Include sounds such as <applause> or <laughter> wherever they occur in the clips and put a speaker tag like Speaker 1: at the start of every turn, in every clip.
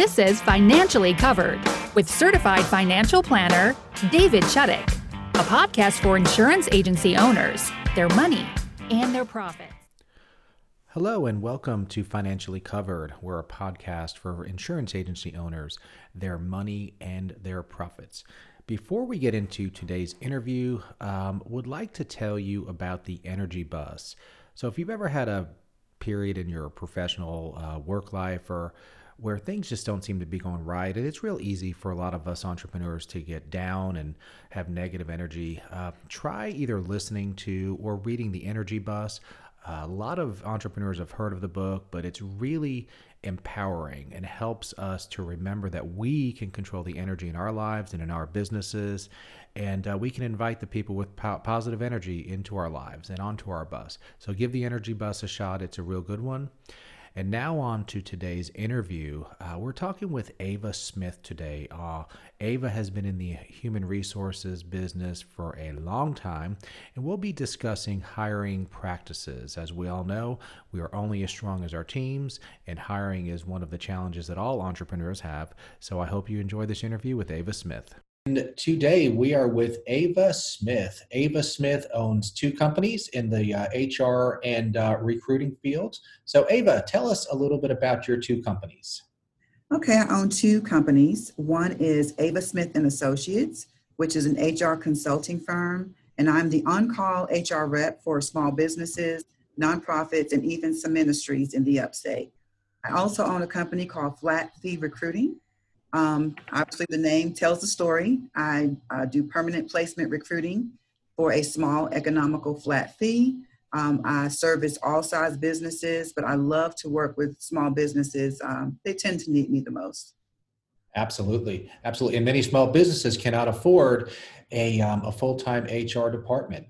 Speaker 1: This is Financially Covered with certified financial planner David Chuddick, a podcast for insurance agency owners, their money, and their profits.
Speaker 2: Hello, and welcome to Financially Covered. We're a podcast for insurance agency owners, their money, and their profits. Before we get into today's interview, um, would like to tell you about the energy bus. So, if you've ever had a period in your professional uh, work life or where things just don't seem to be going right. And it's real easy for a lot of us entrepreneurs to get down and have negative energy. Uh, try either listening to or reading The Energy Bus. A lot of entrepreneurs have heard of the book, but it's really empowering and helps us to remember that we can control the energy in our lives and in our businesses. And uh, we can invite the people with po- positive energy into our lives and onto our bus. So give the Energy Bus a shot. It's a real good one. And now on to today's interview. Uh, we're talking with Ava Smith today. Uh, Ava has been in the human resources business for a long time, and we'll be discussing hiring practices. As we all know, we are only as strong as our teams, and hiring is one of the challenges that all entrepreneurs have. So I hope you enjoy this interview with Ava Smith. And today we are with Ava Smith. Ava Smith owns two companies in the uh, HR and uh, recruiting fields. So, Ava, tell us a little bit about your two companies.
Speaker 3: Okay, I own two companies. One is Ava Smith and Associates, which is an HR consulting firm, and I'm the on-call HR rep for small businesses, nonprofits, and even some ministries in the upstate. I also own a company called Flat Fee Recruiting, um, obviously, the name tells the story. I uh, do permanent placement recruiting for a small economical flat fee. Um, I service all size businesses, but I love to work with small businesses. Um, they tend to need me the most.
Speaker 2: Absolutely, absolutely. And many small businesses cannot afford a, um, a full time HR department.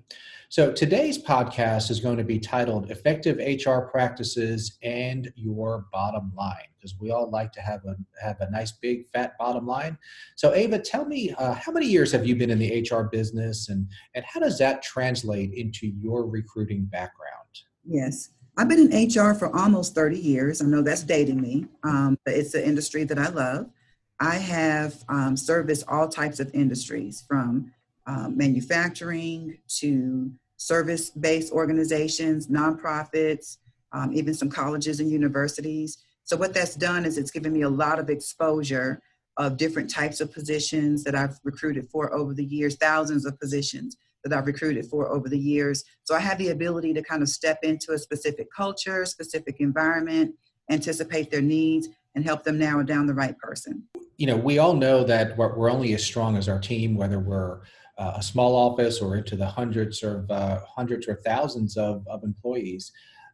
Speaker 2: So today's podcast is going to be titled Effective HR Practices and Your Bottom Line, because we all like to have a have a nice big fat bottom line. So Ava, tell me uh, how many years have you been in the HR business and and how does that translate into your recruiting background?
Speaker 3: Yes. I've been in HR for almost 30 years. I know that's dating me, um, but it's an industry that I love. I have um, serviced all types of industries from um, manufacturing to service based organizations, nonprofits, um, even some colleges and universities. So, what that's done is it's given me a lot of exposure of different types of positions that I've recruited for over the years, thousands of positions that I've recruited for over the years. So, I have the ability to kind of step into a specific culture, specific environment, anticipate their needs, and help them narrow down the right person.
Speaker 2: You know, we all know that we're only as strong as our team, whether we're uh, a small office or into the hundreds or uh, hundreds or thousands of, of employees.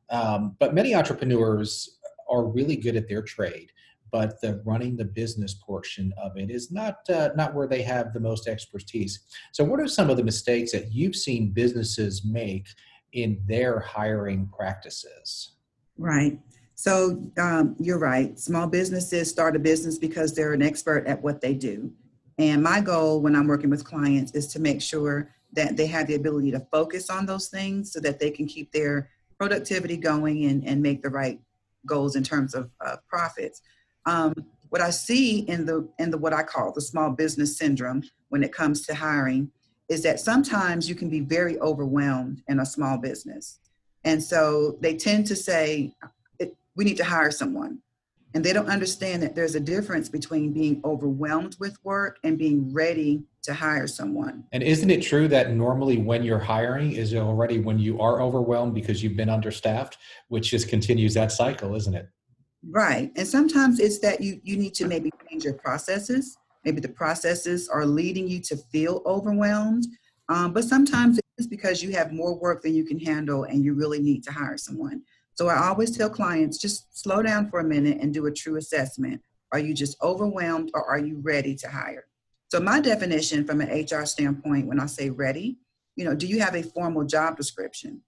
Speaker 2: Um, but many entrepreneurs are really good at their trade, but the running the business portion of it is not uh, not where they have the most expertise. So, what are some of the mistakes that you've seen businesses make in their hiring practices?
Speaker 3: Right. So um, you're right. Small businesses start a business because they're an expert at what they do. And my goal when I'm working with clients is to make sure that they have the ability to focus on those things so that they can keep their productivity going and, and make the right goals in terms of uh, profits. Um, what I see in the in the what I call the small business syndrome when it comes to hiring is that sometimes you can be very overwhelmed in a small business. And so they tend to say, we need to hire someone and they don't understand that there's a difference between being overwhelmed with work and being ready to hire someone.
Speaker 2: And isn't it true that normally when you're hiring is already when you are overwhelmed because you've been understaffed, which just continues that cycle, isn't it?
Speaker 3: Right. And sometimes it's that you you need to maybe change your processes. Maybe the processes are leading you to feel overwhelmed. Um, but sometimes it's because you have more work than you can handle and you really need to hire someone. So I always tell clients just slow down for a minute and do a true assessment. Are you just overwhelmed or are you ready to hire? So my definition from an HR standpoint, when I say ready, you know, do you have a formal job description?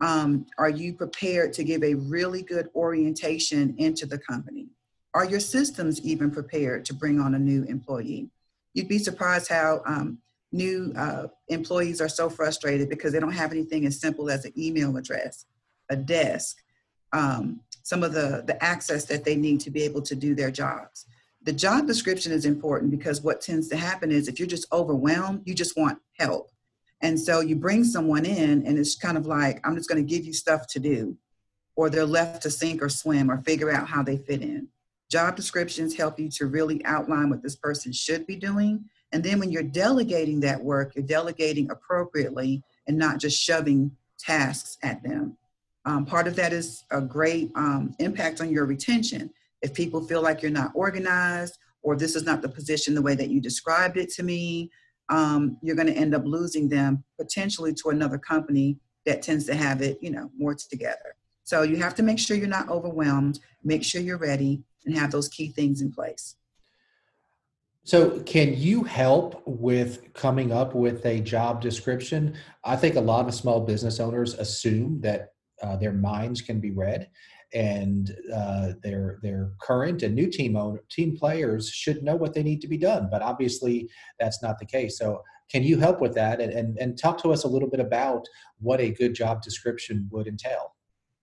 Speaker 3: Um, are you prepared to give a really good orientation into the company? Are your systems even prepared to bring on a new employee? You'd be surprised how um, new uh, employees are so frustrated because they don't have anything as simple as an email address, a desk, um, some of the, the access that they need to be able to do their jobs. the job description is important because what tends to happen is if you're just overwhelmed, you just want help. And so you bring someone in, and it's kind of like, I'm just going to give you stuff to do, or they're left to sink or swim or figure out how they fit in. Job descriptions help you to really outline what this person should be doing. And then when you're delegating that work, you're delegating appropriately and not just shoving tasks at them. Um, part of that is a great um, impact on your retention. If people feel like you're not organized or this is not the position the way that you described it to me, um, you're going to end up losing them potentially to another company that tends to have it, you know, more together. So you have to make sure you're not overwhelmed, make sure you're ready, and have those key things in place.
Speaker 2: So, can you help with coming up with a job description? I think a lot of small business owners assume that uh, their minds can be read, and uh, their their current and new team owner, team players should know what they need to be done. But obviously, that's not the case. So, can you help with that and, and, and talk to us a little bit about what a good job description would entail?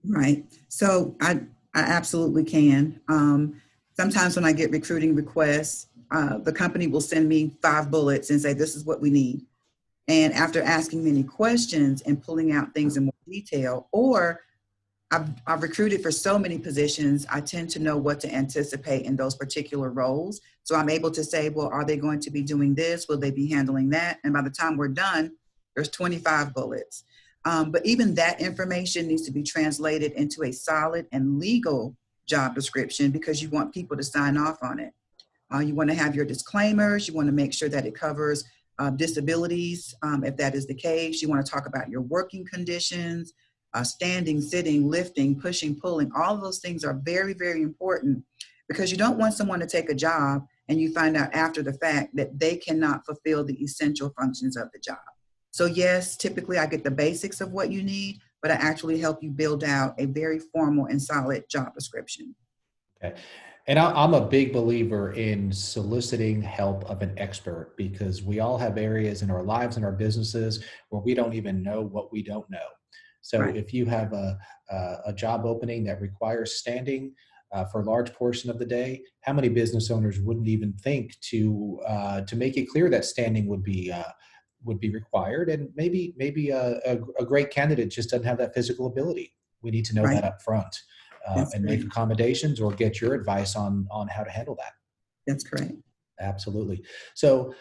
Speaker 3: Right. So, I I absolutely can. Um, sometimes when I get recruiting requests, uh, the company will send me five bullets and say, "This is what we need." And after asking many questions and pulling out things in more detail, or I've, I've recruited for so many positions, I tend to know what to anticipate in those particular roles. So I'm able to say, well, are they going to be doing this? Will they be handling that? And by the time we're done, there's 25 bullets. Um, but even that information needs to be translated into a solid and legal job description because you want people to sign off on it. Uh, you want to have your disclaimers. You want to make sure that it covers uh, disabilities, um, if that is the case. You want to talk about your working conditions, uh, standing, sitting, lifting, pushing, pulling. All of those things are very, very important because you don't want someone to take a job and you find out after the fact that they cannot fulfill the essential functions of the job. So, yes, typically I get the basics of what you need, but I actually help you build out a very formal and solid job description.
Speaker 2: Okay. And I'm a big believer in soliciting help of an expert because we all have areas in our lives and our businesses where we don't even know what we don't know. So right. if you have a, a job opening that requires standing uh, for a large portion of the day, how many business owners wouldn't even think to uh, to make it clear that standing would be uh, would be required, and maybe maybe a, a, a, great candidate just doesn't have that physical ability. We need to know right. that up front uh, and great. make accommodations or get your advice on on how to handle that.
Speaker 3: That's great.
Speaker 2: Absolutely. So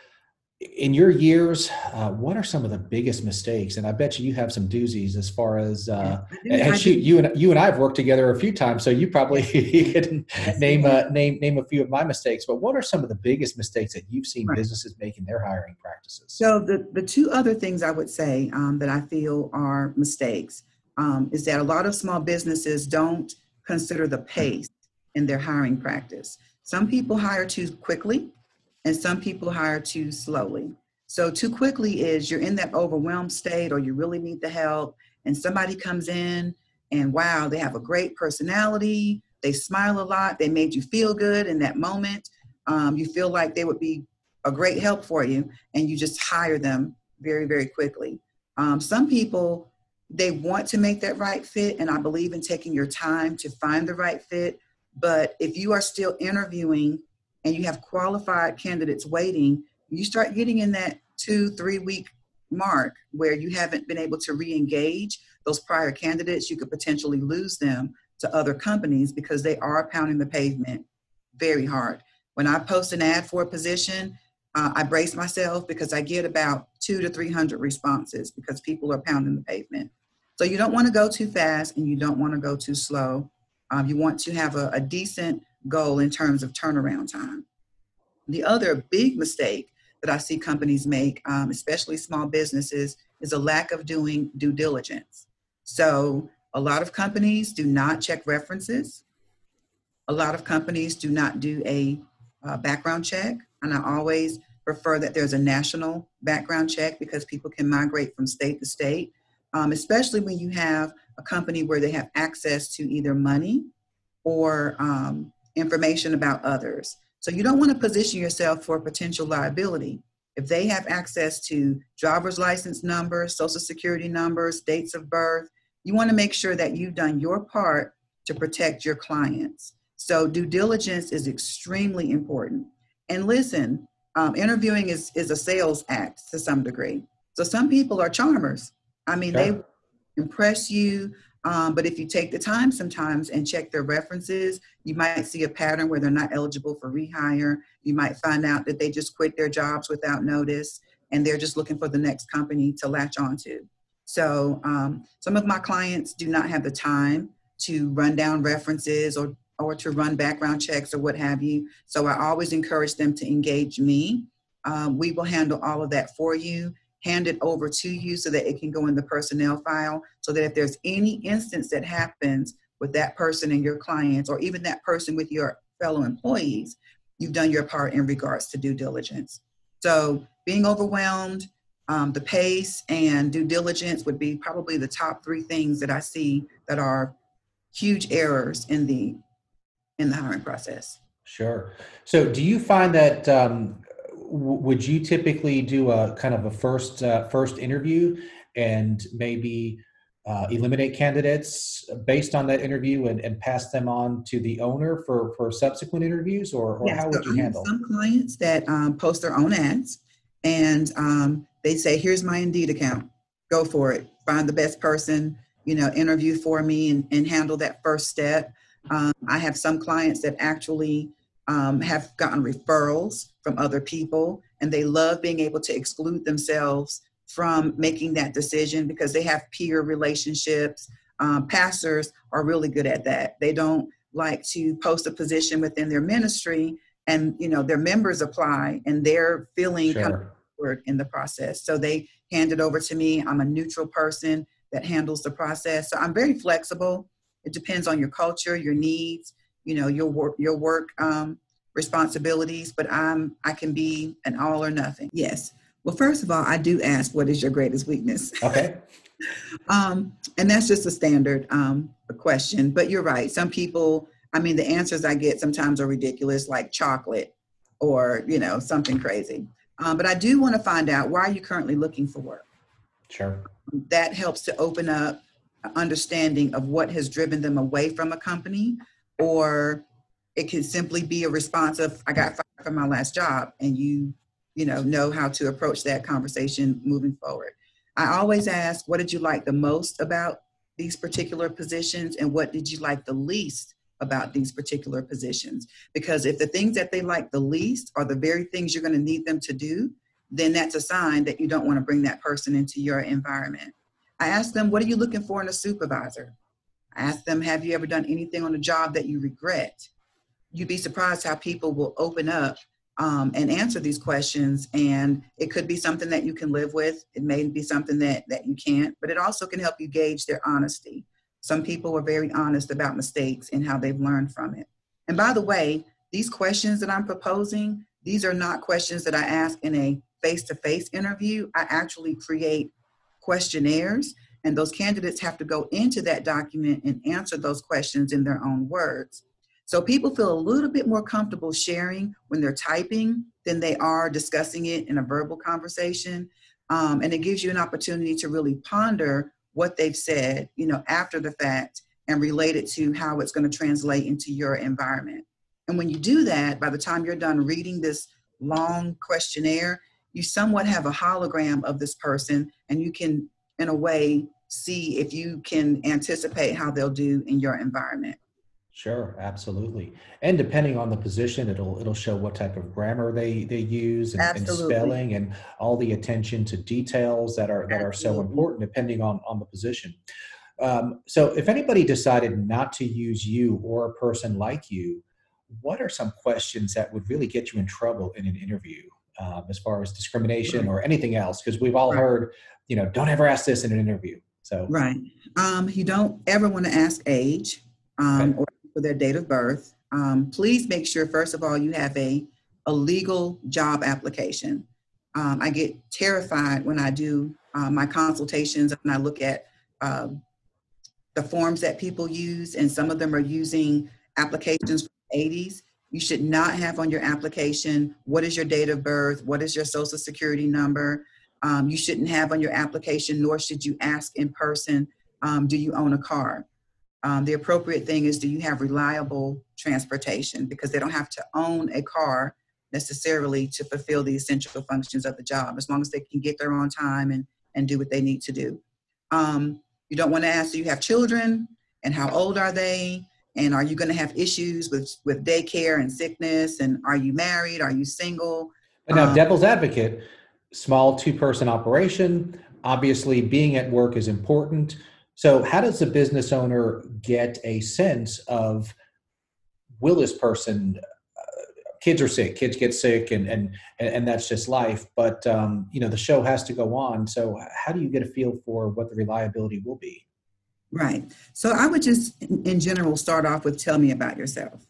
Speaker 2: in your years, uh, what are some of the biggest mistakes? And I bet you you have some doozies as far as uh, and shoot, you and you and I have worked together a few times, so you probably <laughs> can name uh, name name a few of my mistakes. But what are some of the biggest mistakes that you've seen right. businesses make in their hiring practices?
Speaker 3: So the the two other things I would say um, that I feel are mistakes um, is that a lot of small businesses don't consider the pace in their hiring practice. Some people hire too quickly and some people hire too slowly. So, too quickly is you're in that overwhelmed state or you really need the help, and somebody comes in and wow, they have a great personality, they smile a lot, they made you feel good in that moment. Um, you feel like they would be a great help for you, and you just hire them very, very quickly. Um, some people, they want to make that right fit, and I believe in taking your time to find the right fit. But if you are still interviewing and you have qualified candidates waiting, you start getting in that two, three week mark where you haven't been able to re engage those prior candidates. You could potentially lose them to other companies because they are pounding the pavement very hard. When I post an ad for a position, uh, I brace myself because I get about two to 300 responses because people are pounding the pavement. So you don't want to go too fast and you don't want to go too slow. Um, you want to have a, a decent goal in terms of turnaround time. The other big mistake that I see companies make, um, especially small businesses, is a lack of doing due diligence. So, a lot of companies do not check references. A lot of companies do not do a uh, background check. And I always prefer that there's a national background check because people can migrate from state to state, um, especially when you have a company where they have access to either money or um, information about others. So you don't want to position yourself for potential liability. If they have access to driver's license numbers, social security numbers, dates of birth, you want to make sure that you've done your part to protect your clients. So due diligence is extremely important. And listen, um, interviewing is, is a sales act to some degree. So some people are charmers. I mean, they impress you. Um, but if you take the time sometimes and check their references, you might see a pattern where they're not eligible for rehire. You might find out that they just quit their jobs without notice and they're just looking for the next company to latch onto. So um, some of my clients do not have the time to run down references or or to run background checks or what have you. So I always encourage them to engage me. Um, we will handle all of that for you, hand it over to you so that it can go in the personnel file. So that if there's any instance that happens with that person and your clients, or even that person with your fellow employees, you've done your part in regards to due diligence. So being overwhelmed, um, the pace and due diligence would be probably the top three things that I see that are huge errors in the in the hiring process.
Speaker 2: Sure. So, do you find that um, w- would you typically do a kind of a first uh, first interview and maybe uh, eliminate candidates based on that interview and, and pass them on to the owner for for subsequent interviews, or, or yes, how would so you handle?
Speaker 3: Some clients that um, post their own ads and um, they say, "Here's my Indeed account. Go for it. Find the best person." You know, interview for me and, and handle that first step um, I have some clients that actually um, have gotten referrals from other people, and they love being able to exclude themselves from making that decision because they have peer relationships. Um, pastors are really good at that. They don't like to post a position within their ministry, and you know their members apply, and they're feeling sure. kind of in the process. So they hand it over to me. I'm a neutral person that handles the process. So I'm very flexible. It depends on your culture, your needs, you know, your work, your work um, responsibilities. But I'm I can be an all or nothing. Yes. Well, first of all, I do ask, what is your greatest weakness?
Speaker 2: Okay. <laughs>
Speaker 3: um, and that's just a standard um, question. But you're right. Some people, I mean, the answers I get sometimes are ridiculous, like chocolate or you know something crazy. Um, but I do want to find out why are you currently looking for work.
Speaker 2: Sure.
Speaker 3: That helps to open up understanding of what has driven them away from a company, or it can simply be a response of I got fired from my last job, and you, you know, know how to approach that conversation moving forward. I always ask, what did you like the most about these particular positions, and what did you like the least about these particular positions? Because if the things that they like the least are the very things you're going to need them to do, then that's a sign that you don't want to bring that person into your environment. I asked them, What are you looking for in a supervisor? I asked them, Have you ever done anything on a job that you regret? You'd be surprised how people will open up um, and answer these questions. And it could be something that you can live with. It may be something that, that you can't, but it also can help you gauge their honesty. Some people are very honest about mistakes and how they've learned from it. And by the way, these questions that I'm proposing, these are not questions that I ask in a face to face interview. I actually create questionnaires, and those candidates have to go into that document and answer those questions in their own words. So people feel a little bit more comfortable sharing when they're typing than they are discussing it in a verbal conversation. Um, and it gives you an opportunity to really ponder what they've said, you know, after the fact and relate it to how it's going to translate into your environment. And when you do that, by the time you're done reading this long questionnaire, you somewhat have a hologram of this person and you can in a way see if you can anticipate how they'll do in your environment.
Speaker 2: Sure absolutely. And depending on the position it'll it'll show what type of grammar they they use and, and spelling and all the attention to details that are that absolutely. are so important depending on on the position. Um, so if anybody decided not to use you or a person like you what are some questions that would really get you in trouble in an interview um, as far as discrimination or anything else because we've all right. heard you know don't ever ask this in an interview so.
Speaker 3: Right. Um, you don't ever want to ask age um, or for their date of birth. Um, please make sure first of all you have a, a legal job application. Um, i get terrified when i do uh, my consultations and i look at um, the forms that people use and some of them are using applications from the 80s you should not have on your application what is your date of birth, what is your social security number. Um, you shouldn't have on your application, nor should you ask in person, um, do you own a car? um, the appropriate thing is do you have reliable transportation? Because they don't have to own a car necessarily to fulfill the essential functions of the job as long as they can get there on time and, and do what they need to do. Um, you don't want to ask do you have children? And how old are they and are you going to have issues with with daycare and sickness? And are you married? Are you single?
Speaker 2: But now um, devil's advocate small two person operation obviously being at work is important. So how does a business owner get a sense of will this person uh, kids are sick kids get sick and and and that's just life but um, you know the show has to go on. So how do you get a feel for what the reliability will be
Speaker 3: Right. So I would just, in general, start off with tell me about yourself.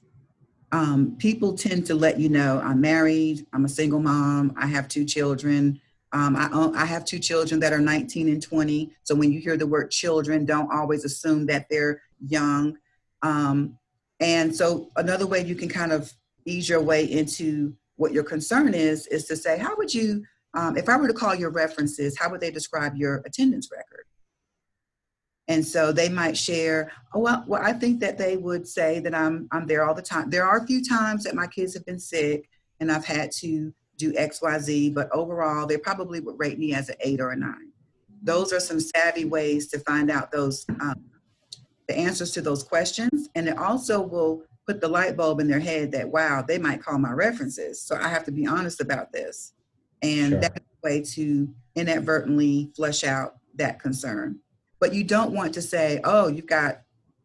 Speaker 3: Um, people tend to let you know I'm married, I'm a single mom, I have two children. Um, I, I have two children that are 19 and 20. So when you hear the word children, don't always assume that they're young. Um, and so another way you can kind of ease your way into what your concern is, is to say, how would you, um, if I were to call your references, how would they describe your attendance record? And so they might share oh well, well i think that they would say that i'm i'm there all the time. There are a few times that my kids have been sick and i've had to do xyz but overall they probably would rate me as an eight or a nine. Those are some savvy ways to find out those um, the answers to those questions. And it also will put the light bulb in their head that wow they might call my references. So i have to be honest about this. And sure. that's a way to inadvertently flush out that concern but you don't want to say, oh, you've got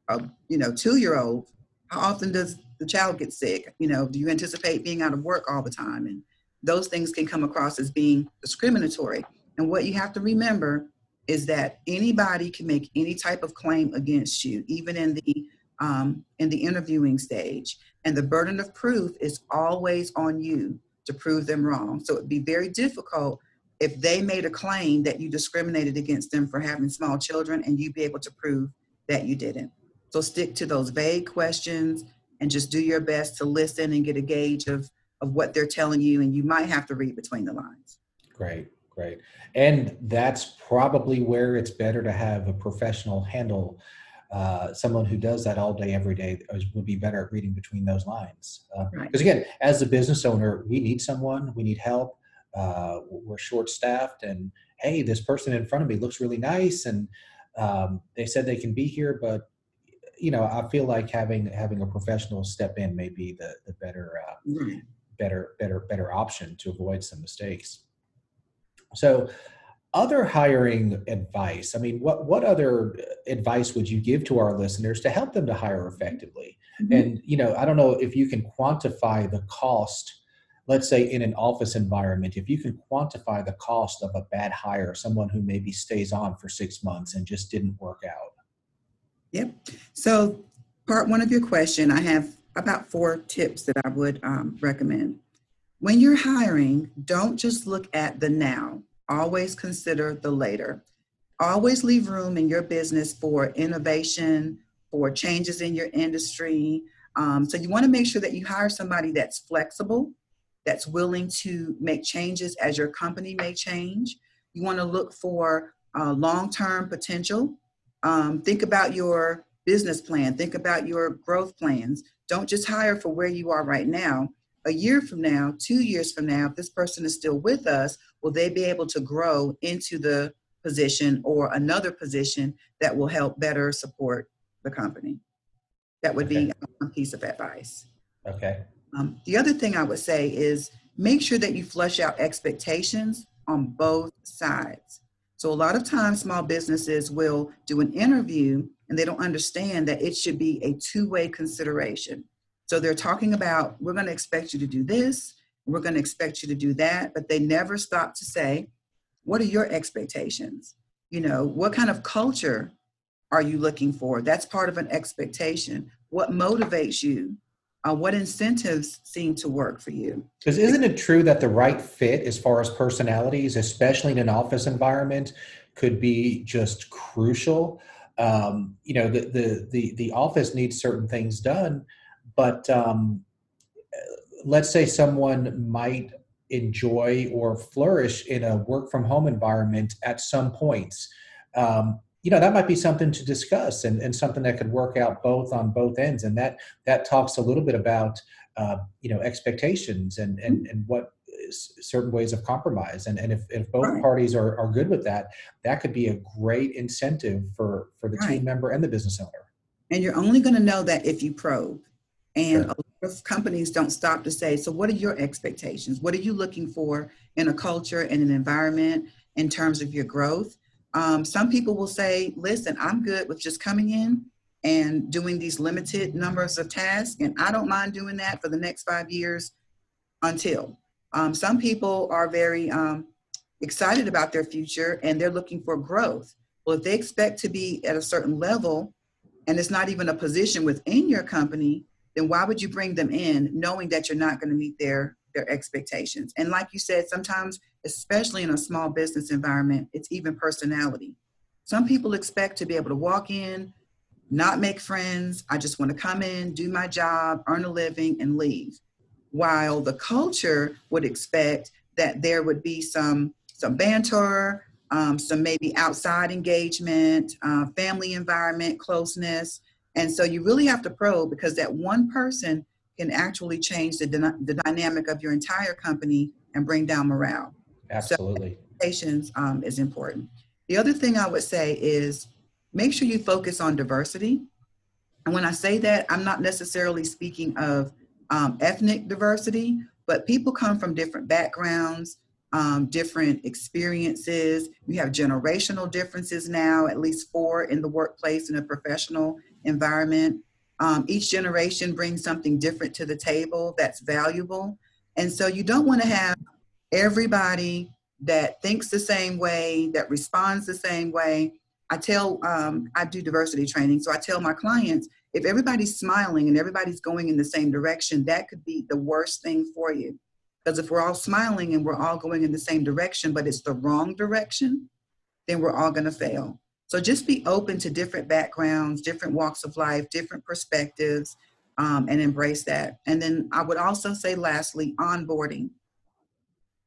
Speaker 3: a you know two year old. How often does the child get sick? You know, do you anticipate being out of work all the time? And those things can come across as being discriminatory. And what you have to remember is that anybody can make any type of claim against you, even in the um, in the interviewing stage. And the burden of proof is always on you to prove them wrong. So it'd be very difficult if they made a claim that you discriminated against them for having small children and you be able to prove that you didn't. So stick to those vague questions and just do your best to listen and get a gauge of, of what they're telling you. And you might have to read between the lines.
Speaker 2: Great, great. And that's probably where it's better to have a professional handle. Uh, someone who does that all day, every day would be better at reading between those lines. Because uh, right. again, as a business owner, we need someone, we need help uh, we're short staffed and hey this person in front of me looks really nice and um, they said they can be here but you know i feel like having having a professional step in may be the the better uh, better better better option to avoid some mistakes. So other hiring advice i mean what what other advice would you give to our listeners to help them to hire effectively? Mm-hmm. and you know i don't know if you can quantify the cost let's say in an office environment, if you can quantify the cost of a bad hire, someone who maybe stays on for six months and just didn't work out.
Speaker 3: Yep. So, part one of your question, I have about four tips that I would um, recommend. When you're hiring, don't just look at the now, always consider the later. Always leave room in your business for innovation, for changes in your industry. Um, so, you want to make sure that you hire somebody that's flexible that's willing to make changes as your company may change. You want to look for uh, long term potential. Um, think about your business plan, think about your growth plans. Don't just hire for where you are right now. A year from now, two years from now, if this person is still with us, will they be able to grow into the position or another position that will help better support the company? That would okay. be a piece of advice.
Speaker 2: Okay.
Speaker 3: Um, the other thing I would say is make sure that you flush out expectations on both sides. So, a lot of times, small businesses will do an interview and they don't understand that it should be a two way consideration. So, they're talking about, we're going to expect you to do this, we're going to expect you to do that, but they never stop to say, what are your expectations? You know, what kind of culture are you looking for? That's part of an expectation. What motivates you? Uh, what incentives seem to work for you?
Speaker 2: Because isn't it true that the right fit as far as personalities especially in an office environment could be just crucial? Um, you know the, the, the the office needs certain things done but um, let's say someone might enjoy or flourish in a work from home environment at some points. Um, you know that might be something to discuss and, and something that could work out both on both ends. And that that talks a little bit about uh, you know expectations and and and what certain ways of compromise. And, and if, if both right. parties are, are good with that that could be a great incentive for for the right. team member and the business owner.
Speaker 3: And you're only going to know that if you probe. And sure. a lot of companies don't stop to say so what are your expectations? What are you looking for in a culture and an environment in terms of your growth um, some people will say, listen, I'm good with just coming in and doing these limited numbers of tasks, and I don't mind doing that for the next five years until. Um, some people are very um, excited about their future and they're looking for growth. Well, if they expect to be at a certain level and it's not even a position within your company, then why would you bring them in knowing that you're not going to meet their their expectations. And like you said, sometimes, especially in a small business environment, it's even personality. Some people expect to be able to walk in, not make friends. I just want to come in, do my job, earn a living, and leave. While the culture would expect that there would be some some banter, um, some maybe outside engagement, uh, family environment, closeness. And so you really have to probe because that one person can actually change the, the dynamic of your entire company and bring down morale.
Speaker 2: Absolutely.
Speaker 3: So um, is important. The other thing I would say is make sure you focus on diversity. And when I say that, I'm not necessarily speaking of um, ethnic diversity, but people come from different backgrounds, um, different experiences. You have generational differences now, at least four in the workplace in a professional environment. Um, each generation brings something different to the table that's valuable. And so you don't want to have everybody that thinks the same way, that responds the same way. I tell, um, I do diversity training, so I tell my clients if everybody's smiling and everybody's going in the same direction, that could be the worst thing for you. Because if we're all smiling and we're all going in the same direction, but it's the wrong direction, then we're all going to fail. So just be open to different backgrounds, different walks of life, different perspectives, um, and embrace that. And then I would also say, lastly, onboarding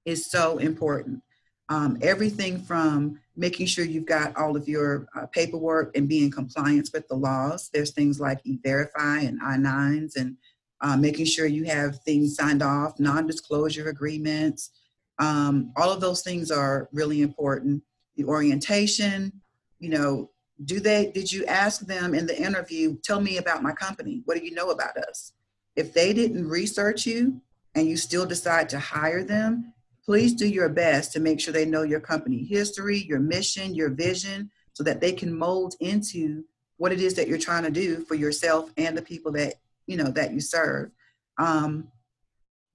Speaker 3: is so important. Um, everything from making sure you've got all of your uh, paperwork and be in compliance with the laws. There's things like e-verify and I-9s and uh, making sure you have things signed off, non-disclosure agreements. Um, all of those things are really important. The orientation, you know, do they, did you ask them in the interview, tell me about my company? What do you know about us? If they didn't research you and you still decide to hire them, please do your best to make sure they know your company history, your mission, your vision, so that they can mold into what it is that you're trying to do for yourself and the people that you know that you serve. Um,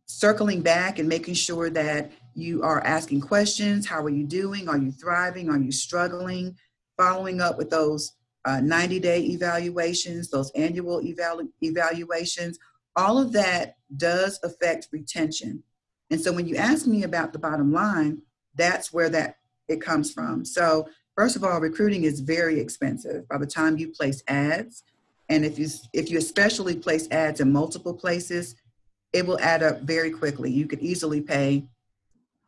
Speaker 3: circling back and making sure that you are asking questions. How are you doing? Are you thriving? Are you struggling? following up with those uh, 90 day evaluations, those annual evalu- evaluations, all of that does affect retention. And so when you ask me about the bottom line, that's where that it comes from. So first of all, recruiting is very expensive. By the time you place ads, and if you if you especially place ads in multiple places, it will add up very quickly. You could easily pay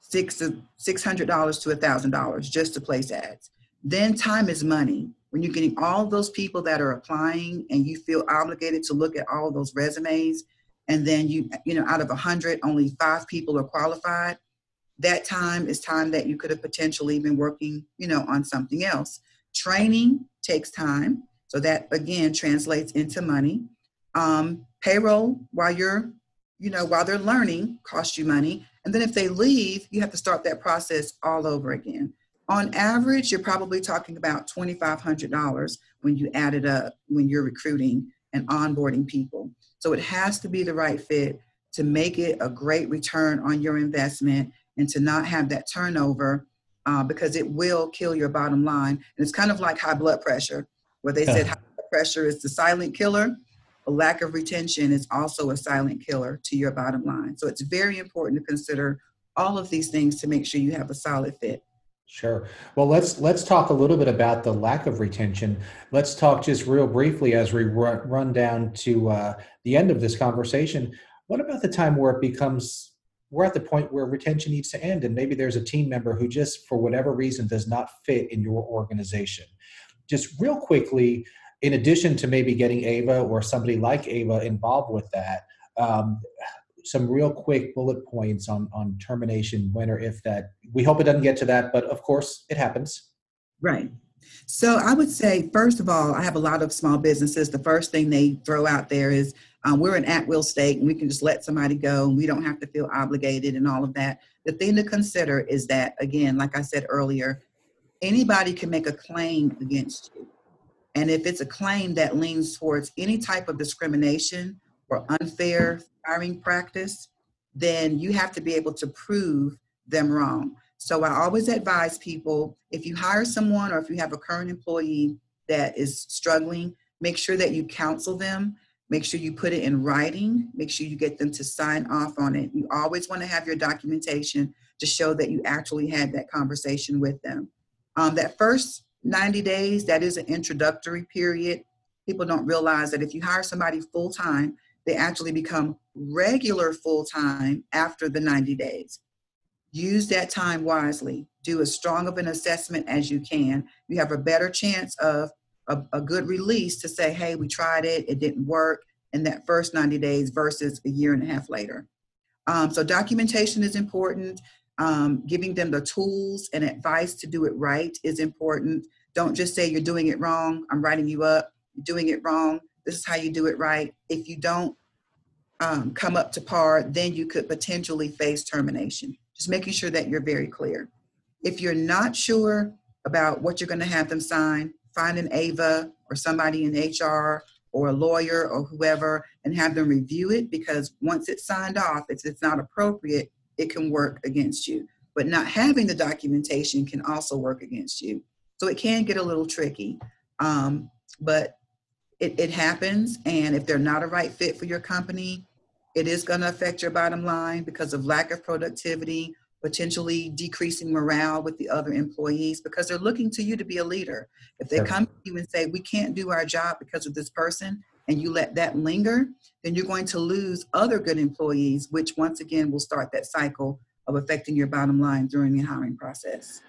Speaker 3: six six hundred dollars to a thousand dollars just to place ads. Then time is money. When you're getting all those people that are applying and you feel obligated to look at all those resumes, and then you, you know, out of a hundred, only five people are qualified, that time is time that you could have potentially been working, you know, on something else. Training takes time. So that again translates into money. Um, payroll while you're, you know, while they're learning costs you money. And then if they leave, you have to start that process all over again on average, you're probably talking about $2,500 when you add it up when you're recruiting and onboarding people. So it has to be the right fit to make it a great return on your investment and to not have that turnover uh, because it will kill your bottom line. And it's kind of like high blood pressure, where they said high blood pressure is the silent killer. A lack of retention is also a silent killer to your bottom line. So it's very important to consider all of these things to make sure you have a solid fit.
Speaker 2: Sure. Well, let's let's talk a little bit about the lack of retention. Let's talk just real briefly as we run down to uh, the end of this conversation. What about the time where it becomes we're at the point where retention needs to end, and maybe there's a team member who just, for whatever reason, does not fit in your organization. just real quickly, in addition to maybe getting Ava or somebody like Ava involved with that, um, some real quick bullet points on on termination when or if that we hope it doesn't get to that but of course it happens.
Speaker 3: Right. So i would say first of all i have a lot of small businesses. The first thing they throw out there is um, we're an at-will state and we can just let somebody go and we don't have to feel obligated and all of that. The thing to consider is that again like i said earlier anybody can make a claim against you. And if it's a claim that leans towards any type of discrimination or unfair hiring practice, then you have to be able to prove them wrong. So I always advise people if you hire someone or if you have a current employee that is struggling, make sure that you counsel them. Make sure you put it in writing. Make sure you get them to sign off on it. You always want to have your documentation to show that you actually had that conversation with them. Um, that first 90 days, that is an introductory period. People don't realize that if you hire somebody full time, they actually become regular full time after the 90 days. Use that time wisely. Do as strong of an assessment as you can. You have a better chance of a, a good release to say, hey, we tried it, it didn't work in that first 90 days versus a year and a half later. Um, so, documentation is important. Um, giving them the tools and advice to do it right is important. Don't just say you're doing it wrong. I'm writing you up. You're doing it wrong. This is how you do it right. If you don't um, come up to par, then you could potentially face termination. Just making sure that you're very clear. If you're not sure about what you're going to have them sign, find an AVA or somebody in HR or a lawyer or whoever and have them review it because once it's signed off, if it's not appropriate, it can work against you. But not having the documentation can also work against you. So it can get a little tricky. Um, but it, it happens. And if they're not a right fit for your company, it is going to affect your bottom line because of lack of productivity, potentially decreasing morale with the other employees because they're looking to you to be a leader. If they come to you and say, We can't do our job because of this person, and you let that linger, then you're going to lose other good employees, which once again will start that cycle of affecting your bottom line during the hiring process.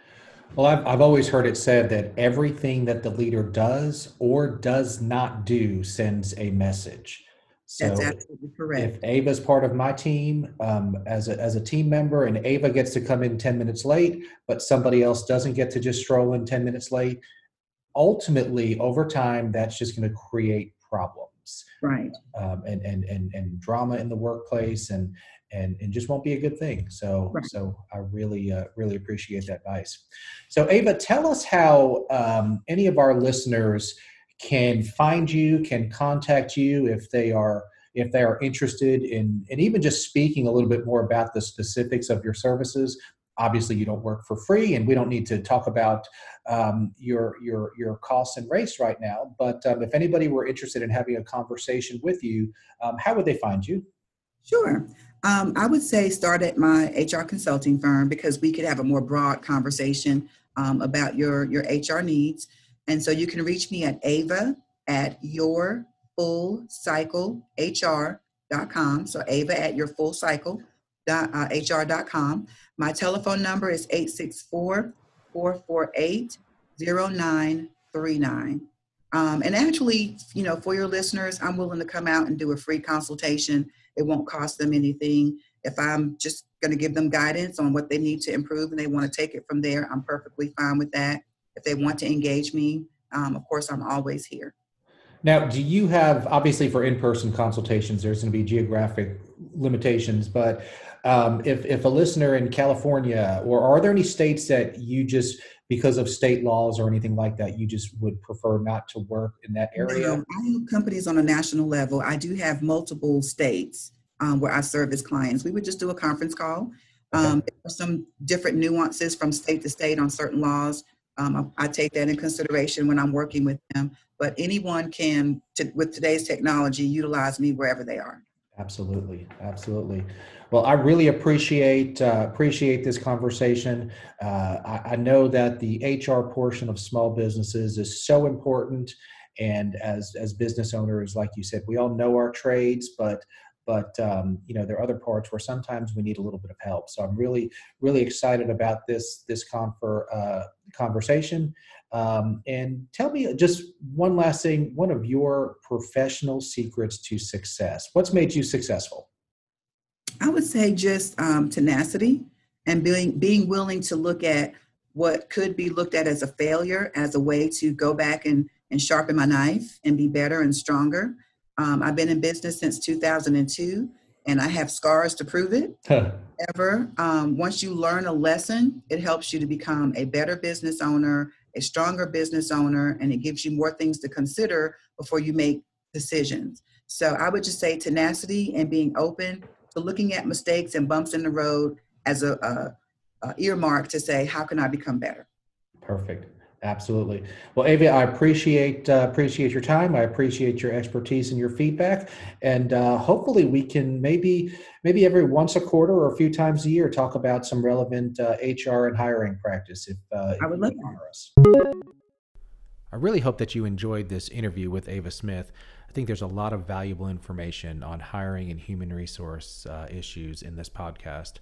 Speaker 2: Well, I've, I've always heard it said that everything that the leader does or does not do sends a message.
Speaker 3: So That's absolutely correct.
Speaker 2: If Ava's part of my team um, as, a, as a team member and Ava gets to come in 10 minutes late, but somebody else doesn't get to just stroll in 10 minutes late, ultimately, over time, that's just going to create problems.
Speaker 3: Right.
Speaker 2: Um, and, and, and, and drama in the workplace and, and and just won't be a good thing. So right. so I really uh, really appreciate that advice. So Ava, tell us how um, any of our listeners can find you, can contact you if they are if they are interested in and even just speaking a little bit more about the specifics of your services. Obviously, you don't work for free, and we don't need to talk about um, your your your costs and rates right now. But um, if anybody were interested in having a conversation with you, um, how would they find you?
Speaker 3: Sure. Um, I would say start at my HR consulting firm because we could have a more broad conversation um, about your, your HR needs. And so you can reach me at ava at your full cycle hr.com. So ava at your full cycle uh, hr.com. My telephone number is 864 448 0939. Um, and actually, you know, for your listeners, I'm willing to come out and do a free consultation it won't cost them anything. If I'm just going to give them guidance on what they need to improve and they want to take it from there, I'm perfectly fine with that. If they want to engage me, um, of course, I'm always here.
Speaker 2: Now, do you have obviously for in-person consultations? There's going to be geographic limitations, but um, if if a listener in California, or are there any states that you just because of state laws or anything like that, you just would prefer not to work in that area? No,
Speaker 3: I have companies on a national level. I do have multiple states um, where I service clients. We would just do a conference call. Um, There are some different nuances from state to state on certain laws. Um, I, I, take that in consideration when I'm working with them. But anyone can, to, with today's technology, utilize me wherever they are.
Speaker 2: Absolutely, absolutely. Well, I really appreciate uh, appreciate this conversation. Uh, I, I, know that the HR portion of small businesses is so important, and as as business owners, like you said, we all know our trades, but but um, you know there are other parts where sometimes we need a little bit of help. So I'm really really excited about this this confer, uh, conversation. Um, and tell me just one last thing one of your professional secrets to success. What's made you successful?
Speaker 3: I would say just um, tenacity and being, being willing to look at what could be looked at as a failure as a way to go back and, and sharpen my knife and be better and stronger. Um, I've been in business since 2002 and I have scars to prove it. Huh. Ever, um, once you learn a lesson, it helps you to become a better business owner, a stronger business owner, and it gives you more things to consider before you make decisions. So I would just say tenacity and being open to looking at mistakes and bumps in the road as a, a, a earmark to say, how can I become better?
Speaker 2: Perfect. Absolutely. Well, Ava, I appreciate uh, appreciate your time. I appreciate your expertise and your feedback, and uh, hopefully we can maybe maybe every once a quarter or a few times a year talk about some relevant uh, HR and hiring practice. If, uh,
Speaker 3: I would love us.
Speaker 2: I really hope that you enjoyed this interview with Ava Smith. I think there's a lot of valuable information on hiring and human resource uh, issues in this podcast.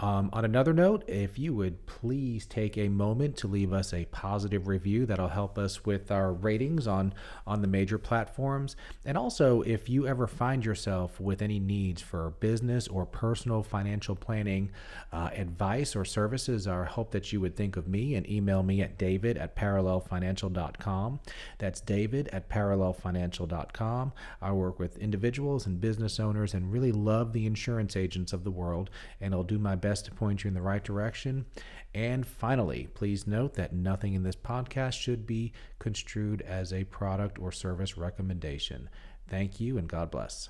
Speaker 2: Um, on another note, if you would please take a moment to leave us a positive review, that'll help us with our ratings on on the major platforms. And also, if you ever find yourself with any needs for business or personal financial planning uh, advice or services, I hope that you would think of me and email me at david at parallelfinancial.com. That's david at parallelfinancial.com. I work with individuals and business owners and really love the insurance agents of the world, and I'll do my best to point you in the right direction. And finally, please note that nothing in this podcast should be construed as a product or service recommendation. Thank you and God bless.